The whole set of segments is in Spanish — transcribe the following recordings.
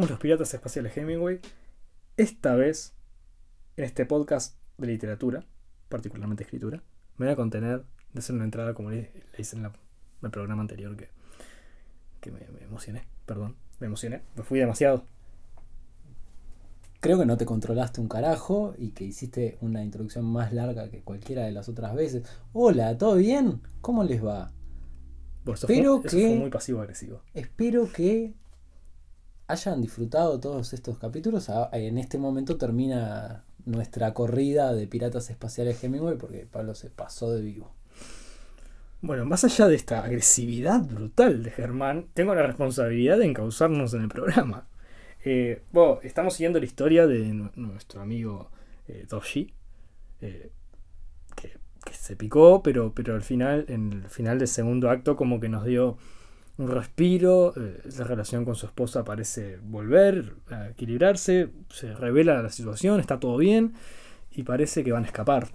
somos los Piratas Espaciales Hemingway. Esta vez, en este podcast de literatura, particularmente escritura, me voy a contener de hacer una entrada como le, hice en, el programa anterior que, que me, me emocioné. Perdón, me emocioné, me fui demasiado. Creo que no te controlaste un carajo y que hiciste una introducción más larga que cualquiera de las otras veces. Hola, ¿todo bien? ¿Cómo les va? Pues espero que, fue muy pasivo-agresivo. Espero que hayan disfrutado todos estos capítulos. En este momento termina nuestra corrida de piratas espaciales Hemingway porque Pablo se pasó de vivo. Bueno, más allá de esta agresividad brutal de Germán, tengo la responsabilidad de encauzarnos en el programa. Eh, estamos siguiendo la historia de nuestro amigo eh, Doshi, eh, que, se picó, pero, pero al final, en el final del segundo acto, como que nos dio un respiro, la relación con su esposa parece volver a equilibrarse, se revela la situación, está todo bien y parece que van a escapar.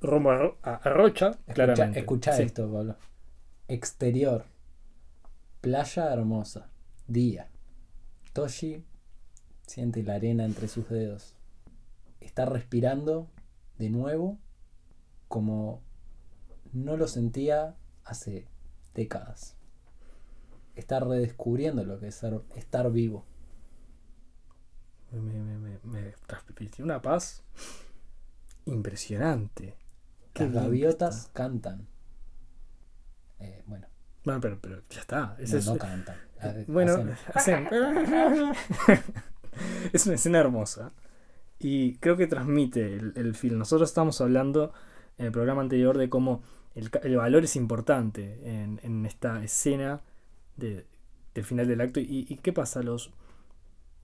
Rumbo a, Rocha, escucha, claramente. Escucha esto, Pablo. Exterior. Playa hermosa. Día. Toshi siente la arena entre sus dedos. Está respirando de nuevo como no lo sentía hace décadas. Está redescubriendo lo que es estar vivo. Me, me, me, una paz impresionante. Las gaviotas cantan. Eh, bueno. Bueno, pero, pero ya está. no, no cantan. Bueno, es una escena hermosa. Y creo que transmite el, film. Nosotros estamos hablando en el programa anterior de cómo el, valor es importante en, esta escena del final del acto. Y, qué pasa? Los,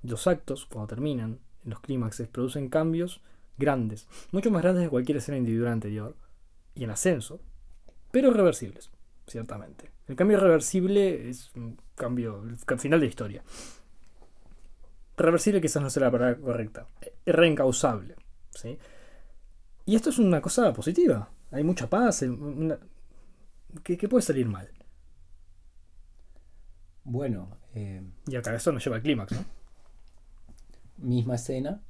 los actos, cuando terminan, en los clímaxes, producen cambios grandes. Mucho más grandes de cualquier escena individual anterior. Y en ascenso. Pero reversibles ciertamente. El cambio reversible es un cambio, el final de la historia. Reversible quizás no sea la palabra correcta. Es reencausable. ¿sí? Y esto es una cosa positiva. Hay mucha paz. ¿Qué, puede salir mal? Bueno. Eh, y acá eso nos lleva al clímax, ¿no? Misma escena.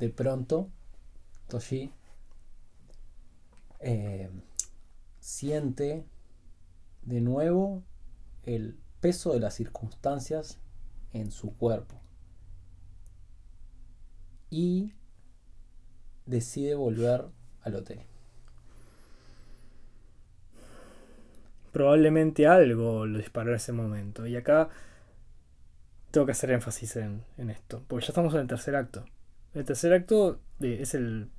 De pronto, Toshi eh, siente de nuevo el peso de las circunstancias en su cuerpo y decide volver al hotel. Probablemente algo lo disparó en ese momento. Y acá tengo que hacer énfasis en, esto. Porque ya estamos en el tercer acto. El tercer acto es el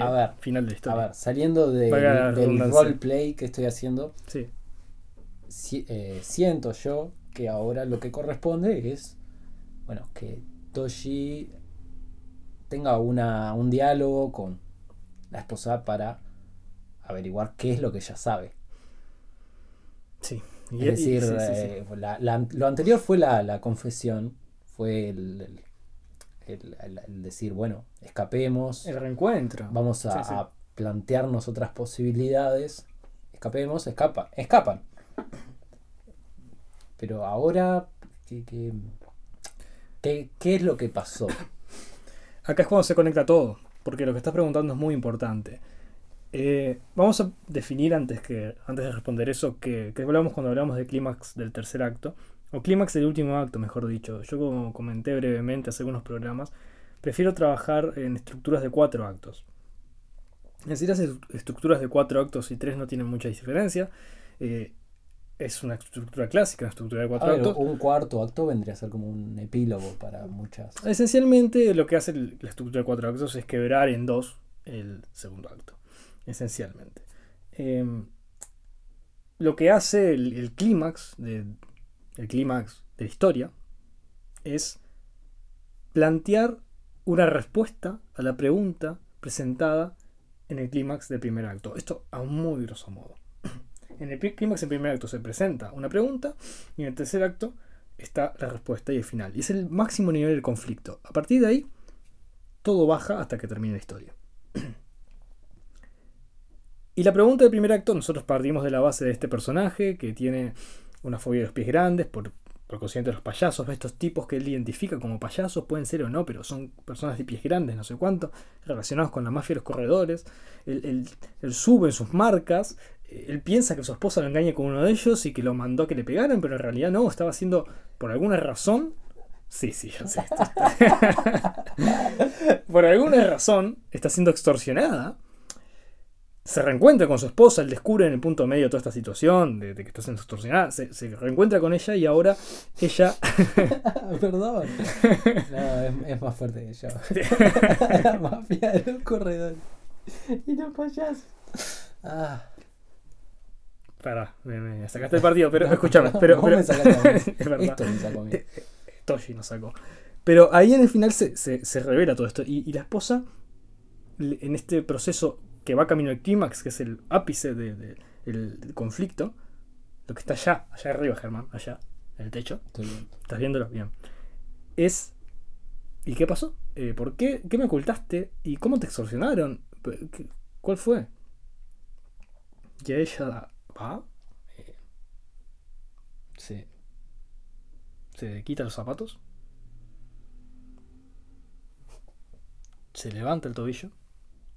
a ver, final de la historia. A ver, saliendo de, del roleplay que estoy haciendo, sí. Eh, siento yo que ahora lo que corresponde es, bueno, que Toshi tenga una, un diálogo con la esposa para averiguar qué es lo que ella sabe. Sí. es decir, eh, lo anterior fue la, confesión, fue el el, decir, bueno, escapemos. El reencuentro. Vamos a, plantearnos otras posibilidades. Escapemos, escapa, escapan. Pero ahora, ¿qué, qué, qué, es lo que pasó? Acá es cuando se conecta todo, porque lo que estás preguntando es muy importante. Eh, vamos a definir antes, que, antes de responder eso, que, que hablamos cuando hablamos del clímax del tercer acto, o clímax del último acto, mejor dicho. Yo como comenté brevemente hace algunos programas, prefiero trabajar en estructuras de cuatro actos. En las estructuras de cuatro actos y tres no tienen mucha diferencia. Eh, es una estructura clásica, una estructura de cuatro actos. Un cuarto acto vendría a ser como un epílogo para muchas. Esencialmente lo que hace la estructura de cuatro actos es quebrar en dos el segundo acto. Esencialmente. Em, lo que hace el clímax de, clímax de la historia, es plantear una respuesta a la pregunta presentada en el clímax del primer acto. Esto a un muy grosso modo. En el clímax del primer acto se presenta una pregunta y en el tercer acto está la respuesta y el final. Y es el máximo nivel del conflicto. A partir de ahí, todo baja hasta que termine la historia. Y la pregunta del primer acto, nosotros partimos de la base de este personaje que tiene una fobia de los pies grandes por, por consiguiente los payasos, estos tipos que él identifica como payasos, pueden ser o no, pero son personas de pies grandes, no sé cuánto, relacionados con la mafia de los corredores. Él, él sube en sus marcas, él piensa que su esposa lo engaña con uno de ellos y que lo mandó a que le pegaran, pero en realidad no, estaba haciendo, por alguna razón, Sí, sí, ya sé. Por alguna razón está siendo extorsionada. Se reencuentra con su esposa, él descubre en el punto medio toda esta situación de, que está siendo extorsionada. Se, reencuentra con ella y ahora ella. Perdón. No, es, más fuerte que yo. La mafia de los corredores. Y los payasos. Ah. Pará, me, sacaste el partido, pero escúchame. Pero, pero, es verdad. Esto me sacó a mí. Toshi nos sacó. Pero ahí en el final se, revela todo esto. Y, la esposa, en este proceso que va camino al clímax, que es el ápice del conflicto, lo que está allá, allá arriba, Germán, allá, en el techo. ¿Estás viéndolo? Bien. Es. ¿Y qué pasó? Eh, ¿Por qué? ¿Qué me ocultaste? ¿Y cómo te extorsionaron? ¿Cuál fue? Y ella va. Eh, sí se quita los zapatos, se levanta el tobillo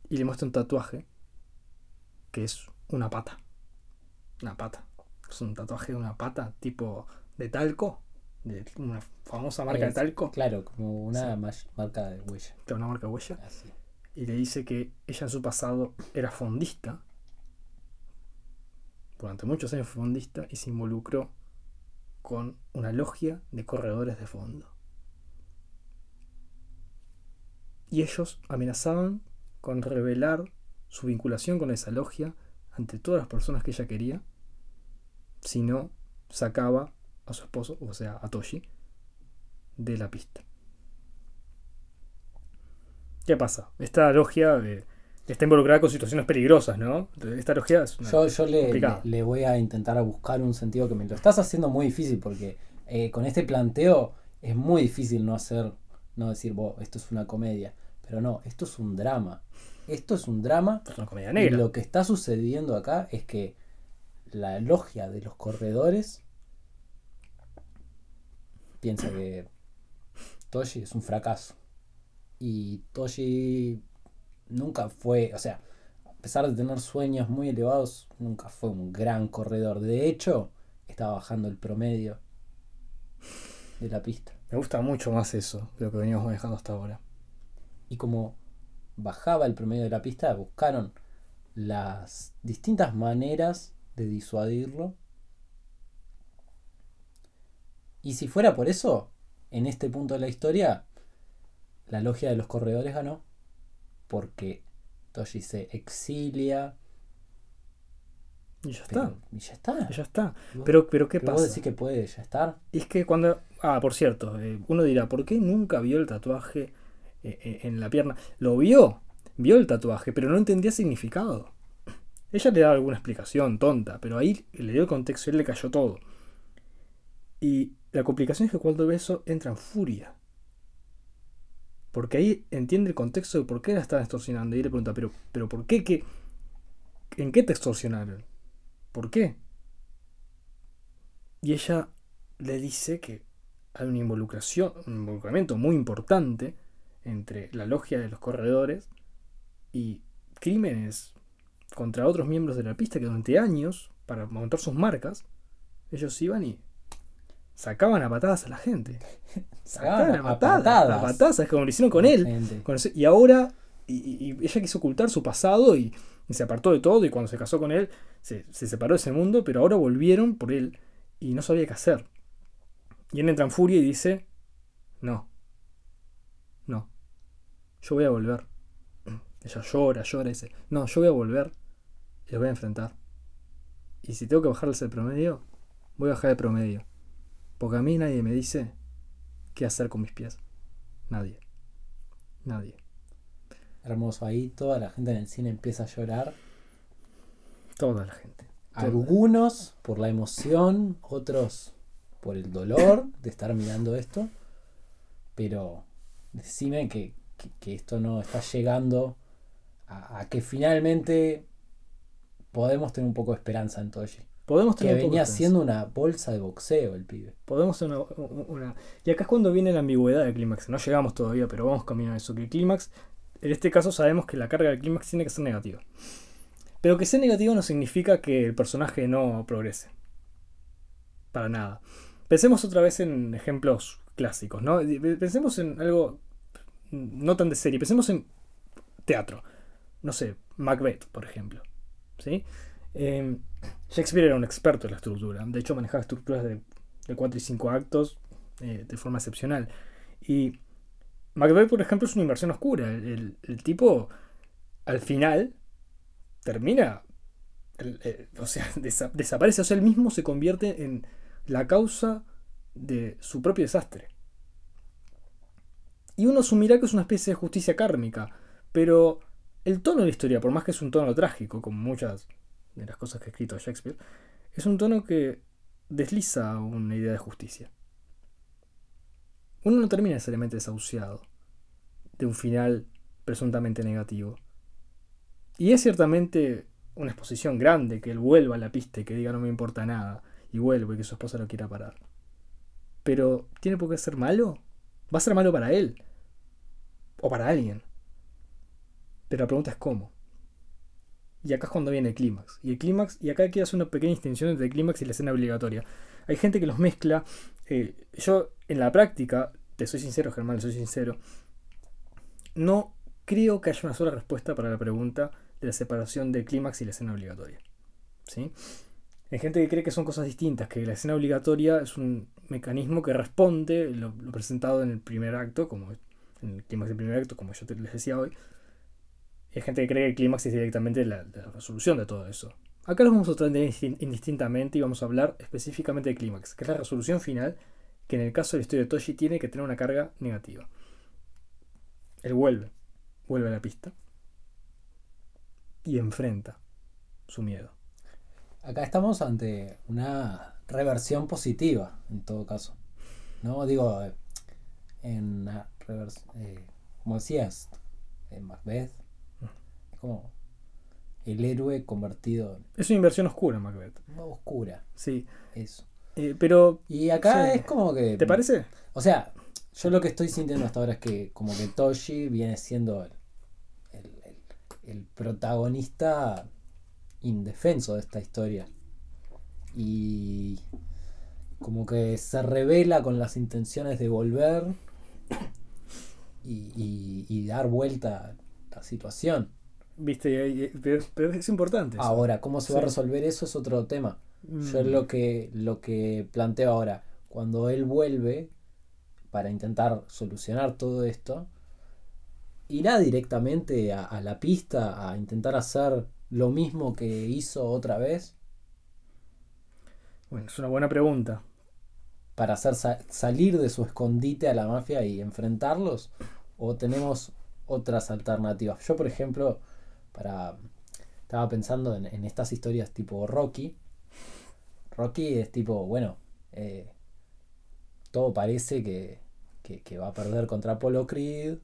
y le muestra un tatuaje que es una pata. Una pata. Es un tatuaje de una pata tipo de talco, de una famosa marca de talco. Claro, como una marca de huella. una marca de huella. Ah, y le dice que ella en su pasado era fondista. Durante muchos años fue fondista y se involucró con una logia de corredores de fondo. Y ellos amenazaban con revelar su vinculación con esa logia ante todas las personas que ella quería, si no sacaba a su esposo, o sea, a Toshi, de la pista. ¿Qué pasa? Esta logia de está involucrada con situaciones peligrosas, ¿no? Esta logía es Yo, yo le, le, voy a intentar a buscar un sentido que me lo estás haciendo muy difícil porque eh, con este planteo es muy difícil no hacer, no decir, esto es una comedia. Pero no, esto es un drama. Esto es un drama. Es una comedia negra. Y lo que está sucediendo acá es que la logia de los corredores piensa que Toshi es un fracaso. Y Toshi nunca fue, o sea, a pesar de tener sueños muy elevados, nunca fue un gran corredor. De hecho, estaba bajando el promedio de la pista. Me gusta mucho más eso de lo que veníamos manejando hasta ahora. Y como bajaba el promedio de la pista, buscaron las distintas maneras de disuadirlo. Y si fuera por eso, en este punto de la historia, la logia de los corredores ganó porque Toshi se exilia. Y ya está. y ya está. ya está. Pero, pero ¿qué pasa? Vos que puede ya estar. es que cuando. Ah, por cierto, eh, uno dirá, ¿por qué nunca vio el tatuaje en la pierna? Lo vio, vio el tatuaje, pero no entendía significado. Ella le daba alguna explicación tonta, pero ahí le dio el contexto y él le cayó todo. Y la complicación es que cuando ve eso entra en furia. Porque ahí entiende el contexto de por qué la están extorsionando. Y le pregunta, ¿pero, pero por qué? qué? ¿En qué te extorsionaron? ¿Por qué? Y ella le dice que hay una involucración, un involucramiento muy importante entre la logia de los corredores y crímenes contra otros miembros de la pista que durante años, para montar sus marcas, ellos iban y sacaban a patadas a la gente. Sacaban a, patadas, a patadas. es como lo hicieron con él. y ahora, y, ella quiso ocultar su pasado y, se apartó de todo y cuando se casó con él se, separó de ese mundo, pero ahora volvieron por él y no sabía qué hacer. Y él entra en furia y dice, no, no, yo voy a volver. Ella llora, llora y dice, no, yo voy a volver y los voy a enfrentar. Y si tengo que bajarles el promedio, voy a bajar el promedio. Porque a mí nadie me dice qué hacer con mis pies. Nadie. Nadie. Hermoso. Ahí toda la gente en el cine empieza a llorar. Toda la gente. Algunos por la emoción, otros por el dolor de estar mirando esto. Pero decime que, esto no está llegando a, a, que finalmente podemos tener un poco de esperanza en Toshi. Podemos Que tener un poco venía siendo una bolsa de boxeo el pibe. Podemos tener una, una- Y acá es cuando viene la ambigüedad del clímax. No llegamos todavía, pero vamos camino a eso. Que el clímax, en este caso sabemos que la carga del clímax tiene que ser negativa. Pero que sea negativo no significa que el personaje no progrese. Para nada. Pensemos otra vez en ejemplos clásicos, ¿no? Pensemos en algo no tan de serie. Pensemos en teatro. No sé, Macbeth, por ejemplo. ¿Sí? Eh, Shakespeare era un experto en la estructura. De hecho, manejaba estructuras de, de 4 y 5 actos eh, de forma excepcional. Y Macbeth, por ejemplo, es una inversión oscura. El, el- tipo, al final, termina. eh, o sea, desa- desaparece. O sea, él mismo se convierte en la causa de su propio desastre. Y uno asumirá que es una especie de justicia kármica. Pero el tono de la historia, por más que es un tono trágico, como muchas de las cosas que ha escrito Shakespeare, es un tono que desliza una idea de justicia. Uno no termina necesariamente desahuciado de un final presuntamente negativo. Y es ciertamente una exposición grande que él vuelva a la pista y que diga no me importa nada y vuelva y que su esposa lo quiera parar. Pero ¿tiene por qué ser malo? Va a ser malo para él o para alguien. Pero la pregunta es cómo. Y acá es cuando viene el clímax. Y el clímax, y acá quiero hacer una pequeña distinción entre el clímax y la escena obligatoria. Hay gente que los mezcla. eh, yo, en la práctica, te soy sincero, Germán, soy sincero. No creo que haya una sola respuesta para la pregunta de la separación del clímax y la escena obligatoria. ¿Sí? Hay gente que cree que son cosas distintas, que la escena obligatoria es un mecanismo que responde lo, lo presentado en el primer acto, como en el clímax del primer acto, como yo te- les decía hoy. Hay gente que cree que el clímax es directamente la, resolución de todo eso. Acá los vamos a tratar indistin- indistintamente y vamos a hablar específicamente del clímax, que es la resolución final, que en el caso de la historia de Toshi tiene que tener una carga negativa. Él vuelve, vuelve a la pista y enfrenta su miedo. Acá estamos ante una reversión positiva, en todo caso. ¿No? Digo, en revers- eh, como decías, en Macbeth, es como el héroe convertido Es una inversión oscura, Macbeth. en oscura. Sí. Eso. Eh, pero, Y acá Sí. es como que. ¿te parece? O sea, yo lo que estoy sintiendo hasta ahora es que como que Toshi viene siendo el, el- el- el protagonista indefenso de esta historia. Y como que se revela con las intenciones de volver y, y- y dar vuelta a la situación. Viste, pero, pero es importante. eso. Ahora, ¿cómo se va a resolver eso? Es otro tema. Yo Mm. lo que, lo que planteo ahora, cuando él vuelve para intentar solucionar todo esto, irá directamente a, a la pista a intentar hacer lo mismo que hizo otra vez Bueno, es una buena pregunta. para hacer sa- salir de su escondite a la mafia y enfrentarlos, o tenemos otras alternativas. Yo, por ejemplo, para estaba pensando en, en estas historias tipo Rocky. Rocky es tipo, bueno, eh, todo parece que, que- que va a perder contra Apollo Creed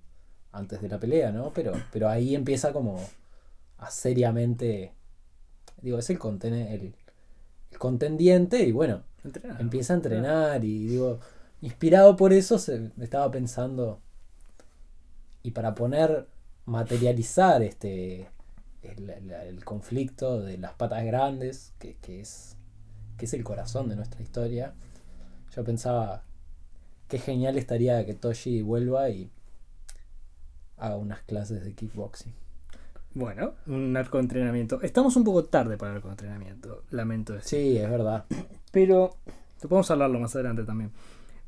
antes de la pelea, ¿no? Pero, pero ahí empieza como a seriamente, digo, es el, conten- el, el contendiente y bueno, Entrenar. empieza a entrenar y digo, inspirado por eso se, estaba pensando y para poner, materializar este el, conflicto de las patas grandes, que, que es, que es el corazón de nuestra historia, yo pensaba qué genial estaría que Toshi vuelva y haga unas clases de kickboxing. Bueno, un arco de entrenamiento. Estamos un poco tarde para el arco de entrenamiento, lamento decir. Sí, es verdad. Pero, te podemos hablarlo más adelante también.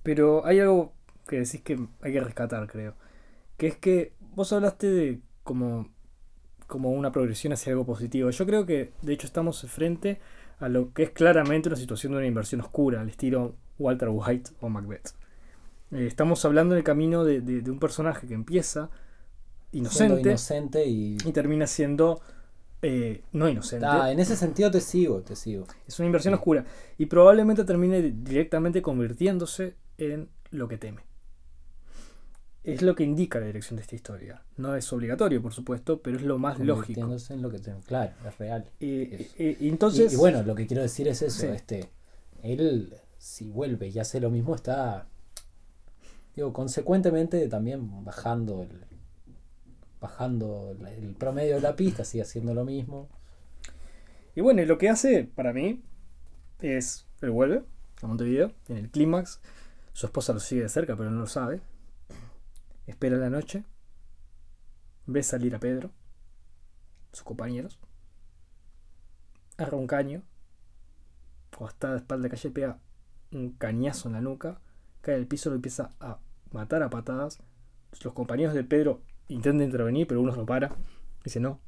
Pero hay algo que decís que hay que rescatar, creo. Que es que vos hablaste de como, como una progresión hacia algo positivo. Yo creo que, de hecho, estamos frente a lo que es claramente una situación de una inversión oscura, al estilo Walter White o Macbeth. Eh, estamos hablando del camino de, de- de un personaje que empieza inocente inocente y... y termina siendo eh, no inocente. Ah, en ese sentido te sigo, te sigo. Es una inversión Sí. oscura. Y probablemente termine di- directamente convirtiéndose en lo que teme. Es lo que indica la dirección de esta historia. No es obligatorio, por supuesto, pero es lo más lógico. en lo que tengo. Claro, es real. Eh, eh, y entonces, Y, y bueno, lo que quiero decir es eso, Sí. este, él si vuelve y hace lo mismo está, digo, consecuentemente también bajando el, bajando el promedio de la pista, sigue haciendo lo mismo. y bueno, lo que hace para mí es, él vuelve a Montevideo, en el clímax, su esposa lo sigue de cerca, pero no lo sabe. Espera la noche, ve salir a Pedro, sus compañeros, agarra un caño, cuando está de espalda calle, pega un cañazo en la nuca, cae al piso, lo empieza a matar a patadas. Los compañeros de Pedro intentan intervenir, pero uno lo para, dice no,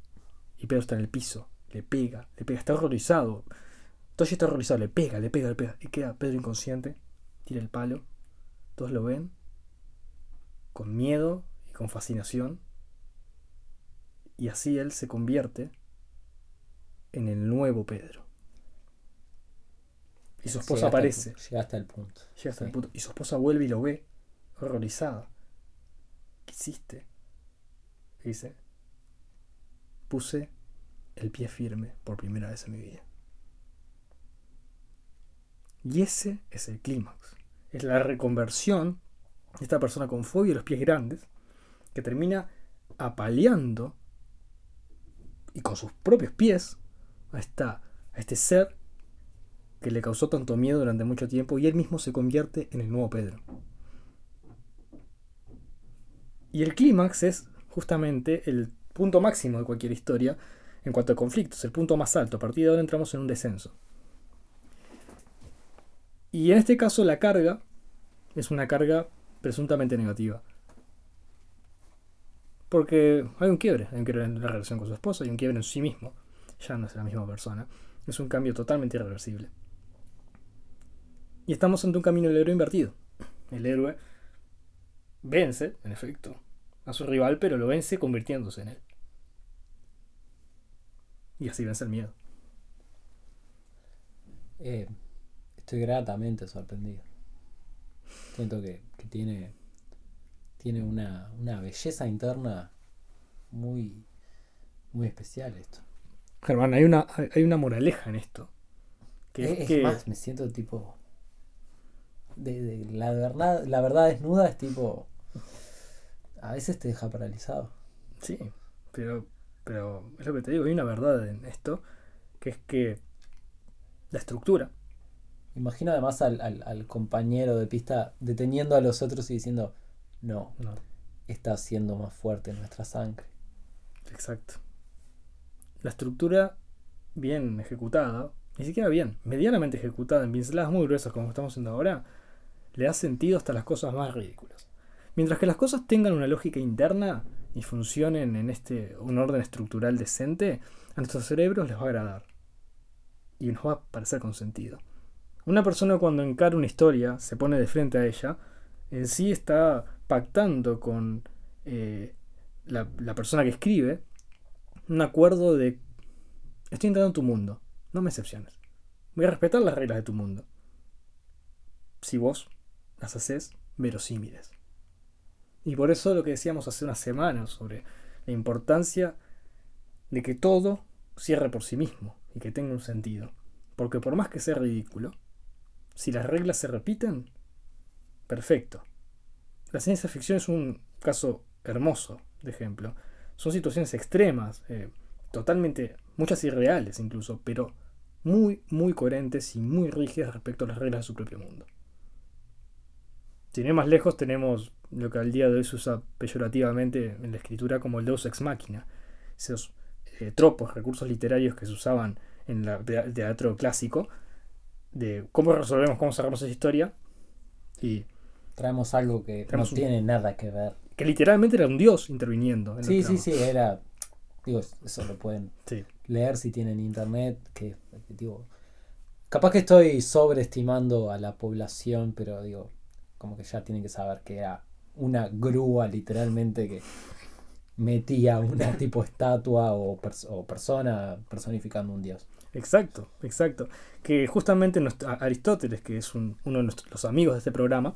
y Pedro está en el piso, le pega, le pega, está horrorizado. Toshi está horrorizado, le pega, le pega, le pega, y queda Pedro inconsciente, tira el palo, todos lo ven, con miedo y con fascinación, y así él se convierte en el nuevo Pedro. Y su esposa Llega hasta el aparece. Llega hasta el punto. Llega hasta el punto. Y su esposa vuelve y lo ve, horrorizada. ¿Qué hiciste? Dice, puse el pie firme por primera vez en mi vida. Y ese es el clímax. Es la reconversión esta persona con fobia a los pies grandes, que termina apaleando y con sus propios pies a, esta, a este ser que le causó tanto miedo durante mucho tiempo y él mismo se convierte en el nuevo Pedro. Y el clímax es justamente el punto máximo de cualquier historia en cuanto a conflictos, el punto más alto. A partir de ahora entramos en un descenso. Y en este caso la carga es una carga presuntamente negativa. Porque hay un quiebre, hay un quiebre en la relación con su esposa, hay un quiebre en sí mismo. Ya no es la misma persona. Es un cambio totalmente irreversible. Y estamos ante un camino del héroe invertido. El héroe vence, en efecto, a su rival, pero lo vence convirtiéndose en él. Y así vence el miedo. Eh, estoy gratamente sorprendido. Siento que, que tiene, tiene una, una belleza interna muy, muy especial esto. Germán, hay una, hay una moraleja en esto. Que es, que más, me siento tipo. De, de- la, verdad, la verdad desnuda es tipo. A veces te deja paralizado. Sí, pero, pero es lo que te digo, hay una verdad en esto, que es que la estructura, Imagino además al, al- al compañero de pista deteniendo a los otros y diciendo: No, no, está haciendo más fuerte nuestra sangre. exacto. La estructura bien ejecutada, ni siquiera bien, medianamente ejecutada en pinceladas muy gruesas como estamos haciendo ahora, le da sentido hasta las cosas más ridículas. Mientras que las cosas tengan una lógica interna y funcionen en este un orden estructural decente, a nuestros cerebros les va a agradar. Y nos va a parecer con sentido. Una persona cuando encara una historia, se pone de frente a ella, en sí está pactando con eh, la, la persona que escribe un acuerdo de estoy entrando en tu mundo, no me excepciones. Voy a respetar las reglas de tu mundo. Si vos las haces verosímiles. Y por eso lo que decíamos hace unas semanas sobre la importancia de que todo cierre por sí mismo y que tenga un sentido. Porque por más que sea ridículo, si las reglas se repiten, perfecto. La ciencia ficción es un caso hermoso de ejemplo. Son situaciones extremas, eh, totalmente, muchas irreales incluso, pero muy, muy coherentes y muy rígidas respecto a las reglas de su propio mundo. Sin ir más lejos, tenemos lo que al día de hoy se usa peyorativamente en la escritura como el deus ex machina. Esos eh, tropos, recursos literarios que se usaban en el teatro clásico, de cómo resolvemos, cómo cerramos esa historia, y Traemos algo que Traemos no un- tiene nada que ver. que literalmente era un dios interviniendo. En Sí, sí, sí, era. Digo, eso lo pueden Sí. leer si tienen internet. Que, digo, capaz que estoy sobreestimando a la población, pero digo, como que ya tienen que saber que era una grúa literalmente que metía una tipo estatua o, pers- o persona personificando un dios. Exacto, exacto. Que justamente nuestro- Aristóteles, que es un- uno de nuestros, los amigos de este programa,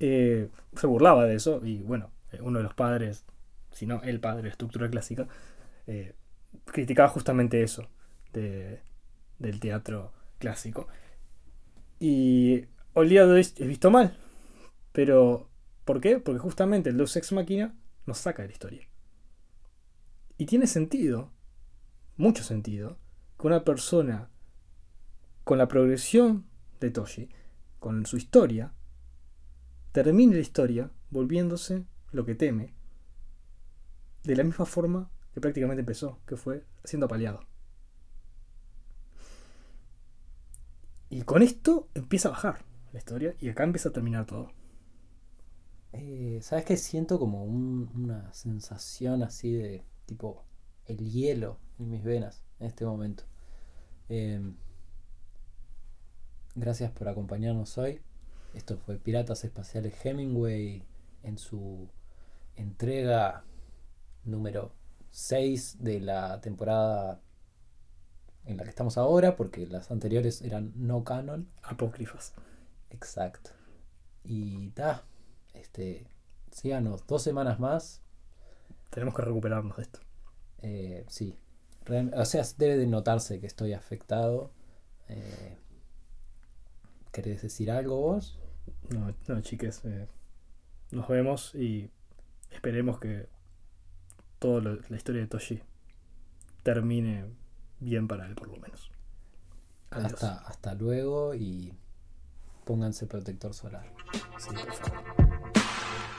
eh, se burlaba de eso y bueno, eh, uno de los padres, si no el padre de estructura clásica, eh, criticaba justamente eso de- del teatro clásico. Y hoy día de es visto mal. Pero, ¿por qué? Porque justamente el Deus Ex Machina nos saca de la historia. Y tiene sentido, mucho sentido, que una persona con la progresión de Toshi, con su historia, termine la historia volviéndose lo que teme, de la misma forma que prácticamente empezó, que fue siendo apaleado. Y con esto empieza a bajar la historia y acá empieza a terminar todo. Eh, ¿Sabes qué? Siento como un- una sensación así de tipo el hielo en mis venas en este momento. Em, gracias por acompañarnos hoy. Esto fue Piratas Espaciales Hemingway en su entrega número 6 de la temporada en la que estamos ahora, porque las anteriores eran no canon. Apócrifas. Exacto. Y ta, este, síganos dos semanas más. Tenemos que recuperarnos de esto. Eh, sí. Real- o sea, debe de notarse que estoy afectado. Eh, ¿Querés decir algo vos? No, no chiques. eh, nos vemos y esperemos que toda la historia de Toshi termine bien para él, por lo menos. Adiós. Hasta, hasta luego y pónganse protector solar. Sí, por favor.